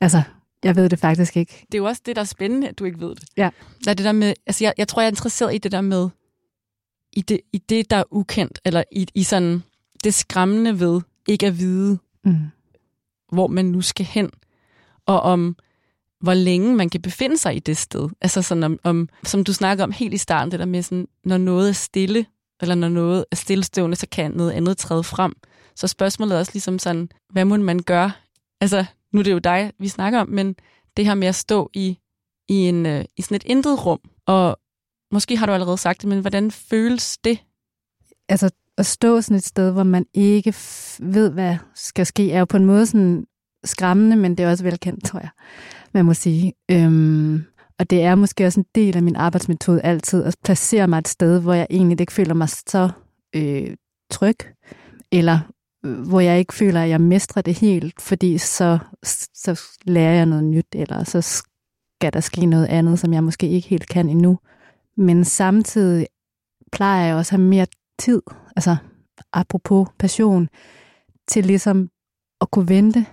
[SPEAKER 2] altså, jeg ved det faktisk ikke.
[SPEAKER 1] Det er jo også det, der er spændende, at du ikke ved det.
[SPEAKER 2] Ja.
[SPEAKER 1] Der er det der med, altså jeg, jeg tror, jeg er interesseret i det der med, i det, i det der er ukendt, eller i, i sådan det skræmmende ved ikke at vide, mm. hvor man nu skal hen, og om hvor længe man kan befinde sig i det sted. Altså sådan om, om, som du snakker om helt i starten, det der med sådan, når noget er stille, eller når noget er stillestående, så kan noget andet træde frem. Så spørgsmålet er også ligesom sådan, hvad må man gøre? Altså, nu er det jo dig, vi snakker om, men det her med at stå i, i, en, øh, i sådan et intet rum, og måske har du allerede sagt det, men hvordan føles det?
[SPEAKER 2] Altså, at stå sådan et sted, hvor man ikke ved, hvad skal ske, er jo på en måde sådan skræmmende, men det er også velkendt, tror jeg man må sige. Øhm, og det er måske også en del af min arbejdsmetode altid, at placere mig et sted, hvor jeg egentlig ikke føler mig så øh, tryg, eller øh, hvor jeg ikke føler, at jeg mestrer det helt, fordi så, så lærer jeg noget nyt, eller så skal der ske noget andet, som jeg måske ikke helt kan endnu. Men samtidig plejer jeg også at have mere tid, altså apropos passion, til ligesom at kunne vente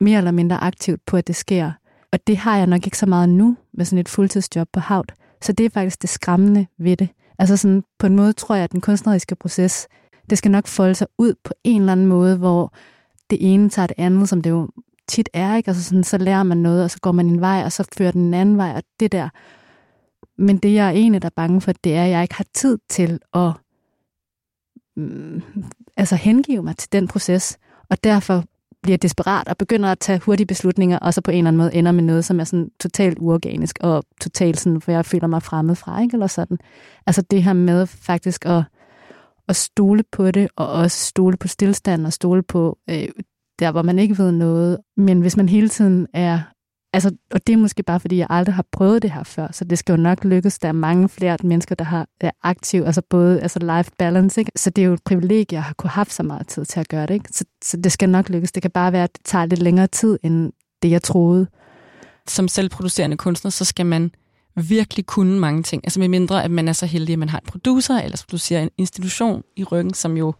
[SPEAKER 2] mere eller mindre aktivt på, at det sker. Og det har jeg nok ikke så meget nu med sådan et fuldtidsjob på Havt. Så det er faktisk det skræmmende ved det. Altså sådan, på en måde tror jeg, at den kunstneriske proces, det skal nok folde sig ud på en eller anden måde, hvor det ene tager det andet, som det jo tit er, ikke? Altså sådan, så lærer man noget, og så går man en vej, og så fører den en anden vej, og det der. Men det, jeg er egentlig der er bange for, det er, at jeg ikke har tid til at mm, altså hengive mig til den proces, og derfor bliver desperat og begynder at tage hurtige beslutninger, og så på en eller anden måde ender med noget, som er sådan totalt uorganisk, og totalt sådan, for jeg føler mig fremmed fra, ikke? Eller sådan. Altså det her med faktisk at, at stole på det, og også stole på stillstand, og stole på øh, der, hvor man ikke ved noget. Men hvis man hele tiden er Altså, og det er måske bare, fordi jeg aldrig har prøvet det her før, så det skal jo nok lykkes. Der er mange flere mennesker, der har, er aktiv, altså både altså life balance, ikke? så det er jo et privilegie, jeg har kunne have så meget tid til at gøre det. Ikke? Så, så det skal nok lykkes. Det kan bare være, at det tager lidt længere tid, end det jeg troede.
[SPEAKER 1] Som selvproducerende kunstner, så skal man virkelig kunne mange ting. Altså med mindre, at man er så heldig, at man har en producer, eller som du siger, en institution i ryggen, som jo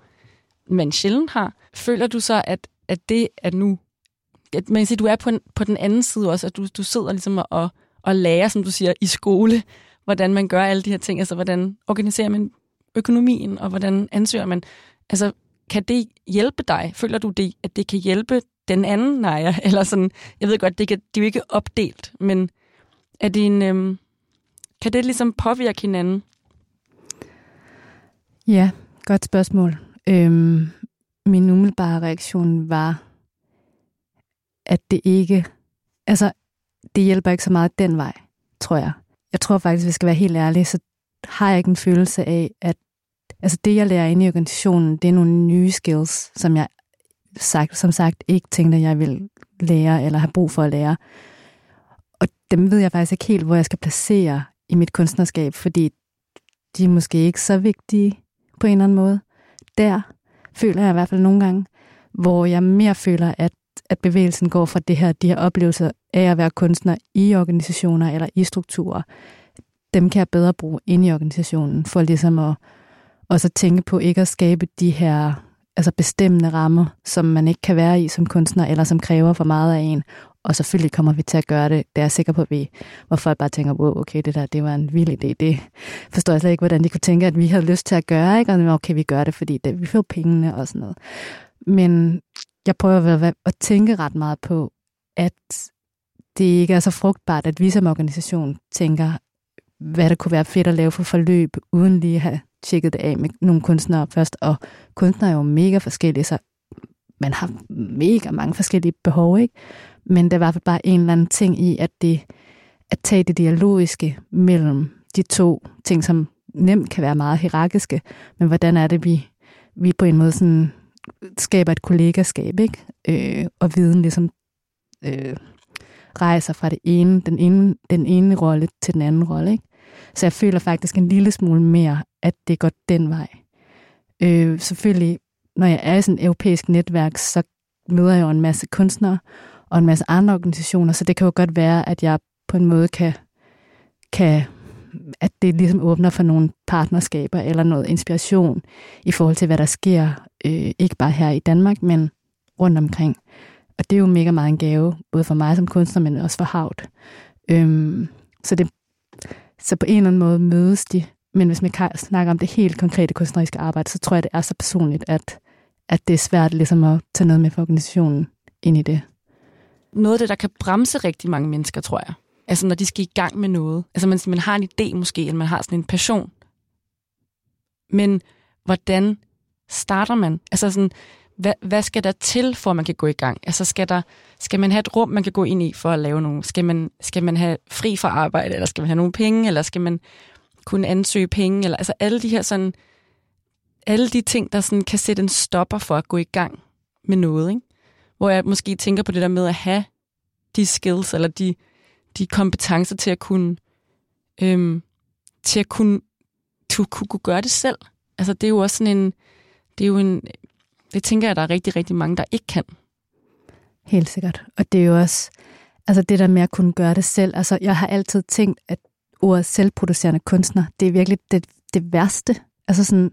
[SPEAKER 1] man sjældent har. Føler du så, at, at det at nu, at man siger, du er på, en, på den anden side også, at du, du sidder ligesom og, og, og lærer, som du siger, i skole, hvordan man gør alle de her ting, altså hvordan organiserer man økonomien, og hvordan ansøger man. Altså, kan det hjælpe dig? Føler du det, at det kan hjælpe den anden Naja? Eller sådan, jeg ved godt, det, kan, det er jo ikke opdelt, men er det en, øhm, kan det ligesom påvirke hinanden?
[SPEAKER 2] Ja, godt spørgsmål. Øhm, min umiddelbare reaktion var, at det ikke, altså, det hjælper ikke så meget den vej, tror jeg. Jeg tror faktisk, hvis vi skal være helt ærlige, så har jeg ikke en følelse af, at altså det, jeg lærer inde i organisationen, det er nogle nye skills, som jeg sagt, som sagt ikke tænkte, jeg vil lære eller have brug for at lære. Og dem ved jeg faktisk ikke helt, hvor jeg skal placere i mit kunstnerskab, fordi de er måske ikke så vigtige på en eller anden måde. Der føler jeg i hvert fald nogle gange, hvor jeg mere føler, at, at bevægelsen går fra det her, de her oplevelser af at være kunstner i organisationer eller i strukturer. Dem kan jeg bedre bruge ind i organisationen, for ligesom at, også så tænke på ikke at skabe de her altså bestemmende rammer, som man ikke kan være i som kunstner, eller som kræver for meget af en. Og selvfølgelig kommer vi til at gøre det. Det er jeg sikker på, at vi, hvor folk bare tænker, wow, okay, det der, det var en vild idé. Det forstår jeg slet ikke, hvordan de kunne tænke, at vi havde lyst til at gøre, ikke? Og okay, vi gør det, fordi det, vi får pengene og sådan noget. Men jeg prøver at, at tænke ret meget på, at det ikke er så frugtbart, at vi som organisation tænker, hvad der kunne være fedt at lave for forløb, uden lige at have tjekket det af med nogle kunstnere først. Og kunstnere er jo mega forskellige, så man har mega mange forskellige behov, ikke? Men der er i hvert fald bare en eller anden ting i, at det at tage det dialogiske mellem de to ting, som nemt kan være meget hierarkiske, men hvordan er det, vi, vi på en måde sådan skaber et kollegaskab, ikke? Øh, og viden ligesom øh, rejser fra det ene, den ene, den ene rolle til den anden rolle. Ikke? Så jeg føler faktisk en lille smule mere, at det går den vej. Øh, selvfølgelig, når jeg er i sådan et europæisk netværk, så møder jeg jo en masse kunstnere og en masse andre organisationer, så det kan jo godt være, at jeg på en måde kan, kan at det ligesom åbner for nogle partnerskaber eller noget inspiration i forhold til, hvad der sker, øh, ikke bare her i Danmark, men rundt omkring. Og det er jo mega meget en gave, både for mig som kunstner, men også for Havt. Øhm, så, det, så på en eller anden måde mødes de. Men hvis man kan snakke om det helt konkrete kunstneriske arbejde, så tror jeg, det er så personligt, at, at det er svært ligesom at tage noget med for organisationen ind i det.
[SPEAKER 1] Noget af det, der kan bremse rigtig mange mennesker, tror jeg. Altså når de skal i gang med noget. Altså man, man har en idé måske, eller man har sådan en passion. Men hvordan starter man? Altså sådan, hvad, hvad skal der til, for at man kan gå i gang? Altså skal, der, skal man have et rum, man kan gå ind i for at lave nogle? Skal man, skal man have fri fra arbejde, eller skal man have nogle penge, eller skal man kunne ansøge penge? Eller, altså alle de her sådan, alle de ting, der sådan kan sætte en stopper for at gå i gang med noget. Ikke? Hvor jeg måske tænker på det der med at have de skills, eller de, de kompetencer til at kunne, øhm, til at kunne, til at kunne, kunne gøre det selv. Altså det er jo også sådan en, det er jo en, det tænker jeg, der er rigtig, rigtig mange, der ikke kan.
[SPEAKER 2] Helt sikkert. Og det er jo også, altså det der med at kunne gøre det selv. Altså jeg har altid tænkt, at ordet selvproducerende kunstner, det er virkelig det, det værste. Altså sådan,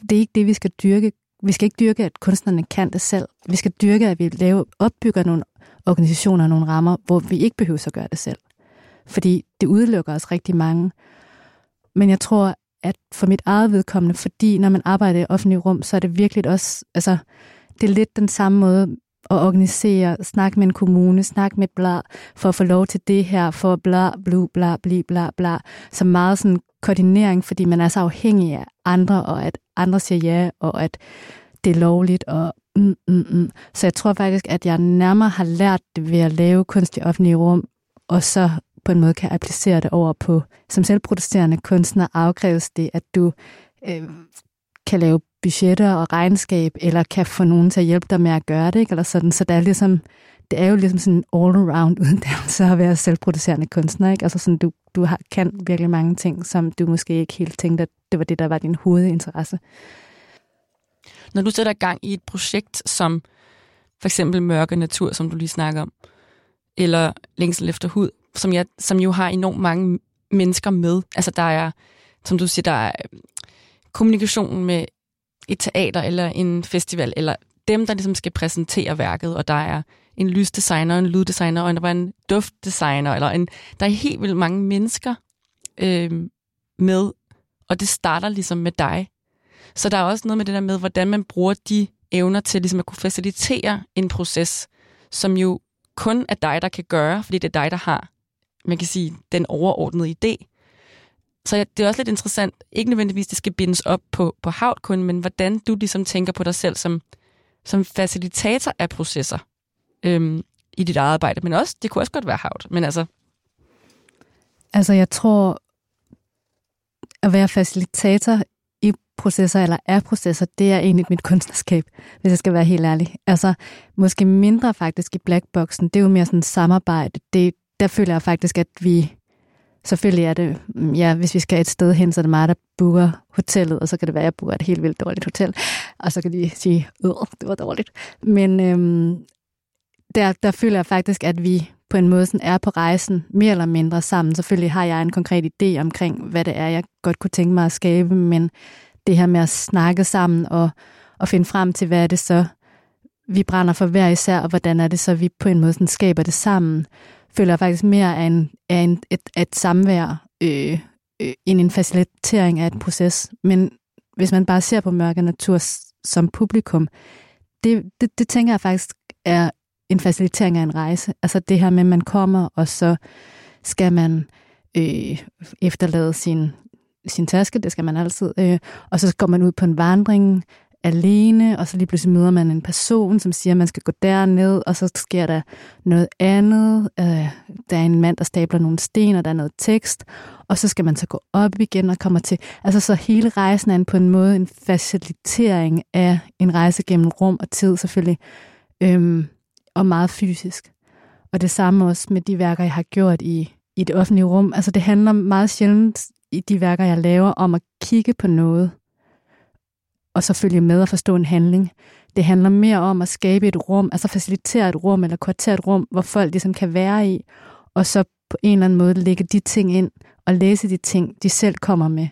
[SPEAKER 2] det er ikke det, vi skal dyrke. Vi skal ikke dyrke, at kunstnerne kan det selv. Vi skal dyrke, at vi laver, opbygger nogle organisationer og nogle rammer, hvor vi ikke behøver at gøre det selv. Fordi det udelukker os rigtig mange. Men jeg tror, at for mit eget vedkommende, fordi når man arbejder i offentlige rum, så er det virkelig også, altså, det er lidt den samme måde at organisere, snakke med en kommune, snakke med bla, for at få lov til det her, for bla, blu, bla, bli, bla, bla, så meget sådan koordinering, fordi man er så afhængig af andre, og at andre siger ja, og at det er lovligt, og mm, mm, mm. Så jeg tror faktisk, at jeg nærmere har lært det ved at lave kunst i offentlige rum, og så på en måde kan applicere det over på, som selvproducerende kunstner afkræves det, at du øh, kan lave budgetter og regnskab, eller kan få nogen til at hjælpe dig med at gøre det, ikke? eller sådan. Så det er ligesom, det er jo ligesom sådan en all-around uddannelse at være selvproducerende kunstner, ikke? Altså sådan, du, du har, kan virkelig mange ting, som du måske ikke helt tænkte, at det var det, der var din hovedinteresse.
[SPEAKER 1] Når du sætter gang i et projekt som for eksempel Mørke Natur, som du lige snakker om, eller Længsel efter hud, som, jeg, som jo har enormt mange mennesker med. Altså der er, som du siger, der er øh, kommunikation med et teater eller en festival, eller dem, der ligesom skal præsentere værket, og der er en lysdesigner, en lyddesigner, og der var en duftdesigner, eller en, der er helt vildt mange mennesker øh, med, og det starter ligesom med dig. Så der er også noget med det der med, hvordan man bruger de evner til ligesom at kunne facilitere en proces, som jo kun er dig, der kan gøre, fordi det er dig, der har, man kan sige, den overordnede idé. Så det er også lidt interessant, ikke nødvendigvis, det skal bindes op på, på havt kun, men hvordan du ligesom tænker på dig selv som, som facilitator af processer øhm, i dit arbejde, men også, det kunne også godt være havt, men altså...
[SPEAKER 2] Altså, jeg tror, at være facilitator processer, eller er processer, det er egentlig mit kunstnerskab, hvis jeg skal være helt ærlig. Altså, måske mindre faktisk i Blackboxen, det er jo mere sådan samarbejde. Det, der føler jeg faktisk, at vi selvfølgelig er det, ja, hvis vi skal et sted hen, så er det mig, der booker hotellet, og så kan det være, at jeg booker et helt vildt dårligt hotel, og så kan de sige, øh, det var dårligt. Men øhm, der, der føler jeg faktisk, at vi på en måde sådan er på rejsen mere eller mindre sammen. Selvfølgelig har jeg en konkret idé omkring, hvad det er, jeg godt kunne tænke mig at skabe, men det her med at snakke sammen og, og finde frem til, hvad er det så, vi brænder for hver især, og hvordan er det så, vi på en måde sådan skaber det sammen, føler jeg faktisk mere af, en, af en, et, et samvær øh, øh, end en facilitering af et proces. Men hvis man bare ser på mørke natur som publikum, det, det, det tænker jeg faktisk er en facilitering af en rejse. Altså det her med, at man kommer, og så skal man øh, efterlade sin, sin taske, det skal man altid, øh, og så går man ud på en vandring alene, og så lige pludselig møder man en person, som siger, at man skal gå derned, og så sker der noget andet. Øh, der er en mand, der stabler nogle sten, og der er noget tekst, og så skal man så gå op igen og kommer til... Altså så hele rejsen er på en måde en facilitering af en rejse gennem rum og tid selvfølgelig. Øh, og meget fysisk. Og det samme også med de værker, jeg har gjort i, i det offentlige rum. Altså det handler meget sjældent i de værker, jeg laver, om at kigge på noget, og så følge med og forstå en handling. Det handler mere om at skabe et rum, altså facilitere et rum, eller kvartere et rum, hvor folk ligesom kan være i, og så på en eller anden måde lægge de ting ind, og læse de ting, de selv kommer med.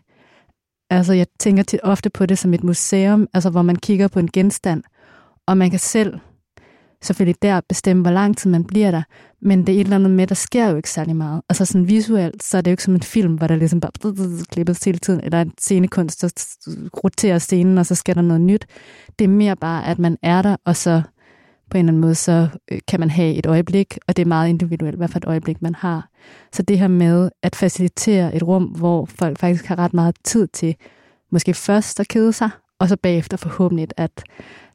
[SPEAKER 2] Altså jeg tænker ofte på det som et museum, altså hvor man kigger på en genstand, og man kan selv selvfølgelig der bestemme, hvor lang tid man bliver der, men det er et eller andet med, der sker jo ikke særlig meget. Altså sådan visuelt, så er det jo ikke som en film, hvor der ligesom bare klippes hele tiden, eller en scenekunst, der roterer scenen, og så sker der noget nyt. Det er mere bare, at man er der, og så på en eller anden måde, så øh, kan man have et øjeblik, og det er meget individuelt, hvad for et øjeblik man har. Så det her med at facilitere et rum, hvor folk faktisk har ret meget tid til, måske først at kede sig, og så bagefter forhåbentlig at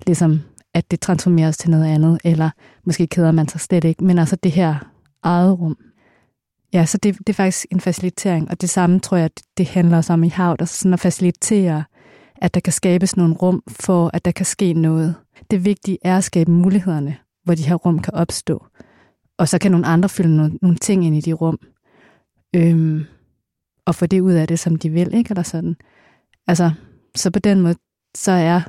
[SPEAKER 2] ligesom at det transformeres til noget andet, eller måske keder man sig slet ikke, men altså det her eget rum. Ja, så det, det er faktisk en facilitering, og det samme tror jeg, det handler også om i havt, altså sådan at facilitere, at der kan skabes nogle rum, for at der kan ske noget. Det vigtige er at skabe mulighederne, hvor de her rum kan opstå. Og så kan nogle andre fylde nogle, nogle ting ind i de rum, øhm, og få det ud af det, som de vil, ikke? Eller sådan. Altså, så på den måde, så er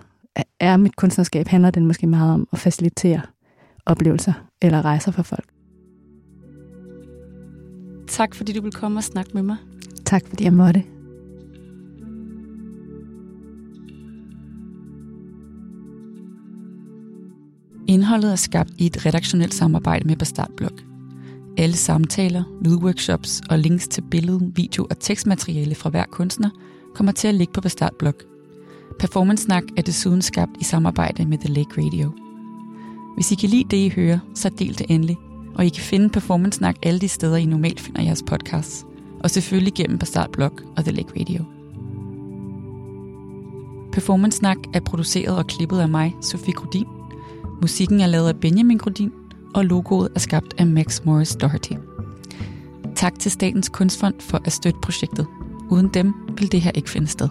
[SPEAKER 2] er mit kunstnerskab, handler den måske meget om at facilitere oplevelser eller rejser for folk.
[SPEAKER 1] Tak fordi du vil komme og snakke med mig.
[SPEAKER 2] Tak fordi jeg måtte.
[SPEAKER 1] Indholdet er skabt i et redaktionelt samarbejde med Bastardblog. Alle samtaler, lydworkshops og links til billede, video og tekstmateriale fra hver kunstner kommer til at ligge på Bastardblog – Performance Snak er desuden skabt i samarbejde med The Lake Radio. Hvis I kan lide det, I hører, så del det endelig. Og I kan finde Performance Snak alle de steder, I normalt finder jeres podcasts. Og selvfølgelig gennem Bastard Blog og The Lake Radio. Performance Snak er produceret og klippet af mig, Sofie Grudin. Musikken er lavet af Benjamin Grudin, og logoet er skabt af Max Morris Doherty. Tak til Statens Kunstfond for at støtte projektet. Uden dem vil det her ikke finde sted.